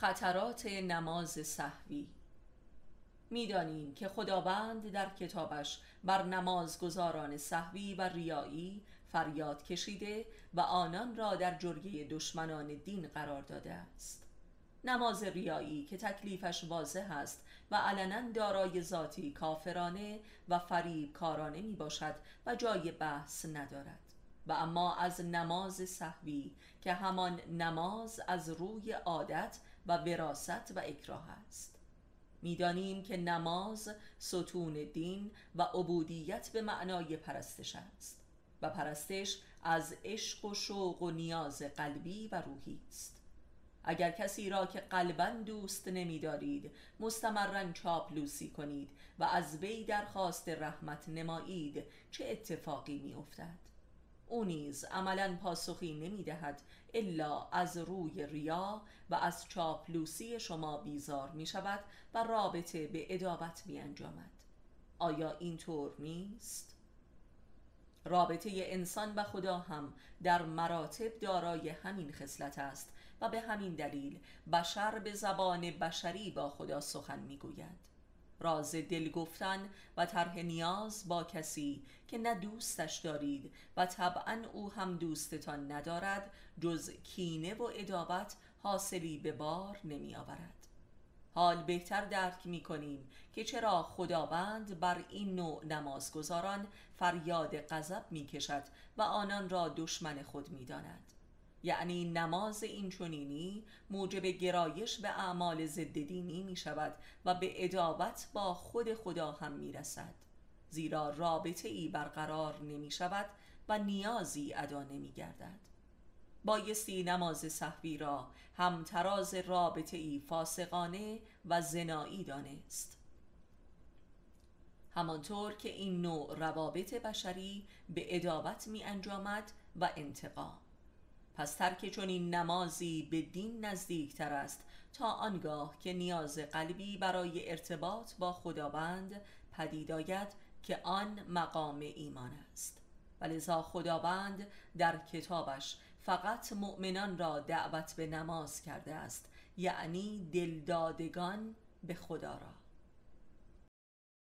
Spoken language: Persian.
خطرات نماز صحوی. می‌دانیم که خداوند در کتابش بر نمازگزاران صحوی و ریایی فریاد کشیده و آنان را در جرگه دشمنان دین قرار داده است. نماز ریایی که تکلیفش واضح است و علنا دارای ذاتی کافرانه و فریب کارانه می باشد و جای بحث ندارد. و اما از نماز صحوی که همان نماز از روی عادت و وراست و اکراه است می‌دانیم که نماز ستون دین و عبودیت به معنای پرستش است و پرستش از عشق و شوق و نیاز قلبی و روحی است اگر کسی را که قلبا دوست نمیدارید مستمرا چاپلوسی کنید و از وی درخواست رحمت نمایید چه اتفاقی می افتد؟ او نیز عملا پاسخی نمی دهد الا از روی ریا و از چاپلوسی شما بیزار می شود و رابطه به ادابت می انجامد آیا اینطور نیست؟ رابطه انسان و خدا هم در مراتب دارای همین خصلت است و به همین دلیل بشر به زبان بشری با خدا سخن می‌گوید راز دل گفتن و طرح نیاز با کسی که نه دوستش دارید و طبعا او هم دوستتان ندارد جز کینه و ادابت حاصلی به بار نمی آورد حال بهتر درک می کنیم که چرا خداوند بر این نوع نمازگزاران فریاد غضب می کشد و آنان را دشمن خود می داند. یعنی نماز این چونینی موجب گرایش به اعمال ضد دینی می شود و به ادابت با خود خدا هم می رسد زیرا رابطه ای برقرار نمی شود و نیازی ادا نمی گردد بایستی نماز صحوی را همتراز رابطه ای فاسقانه و زنایی دانست. همانطور که این نوع روابط بشری به ادابت می انجامد و انتقام. پس ترک چون این نمازی به دین نزدیکتر است تا آنگاه که نیاز قلبی برای ارتباط با خداوند پدید آید که آن مقام ایمان است. ولذا خداوند در کتابش فقط مؤمنان را دعوت به نماز کرده است یعنی دلدادگان به خدا را.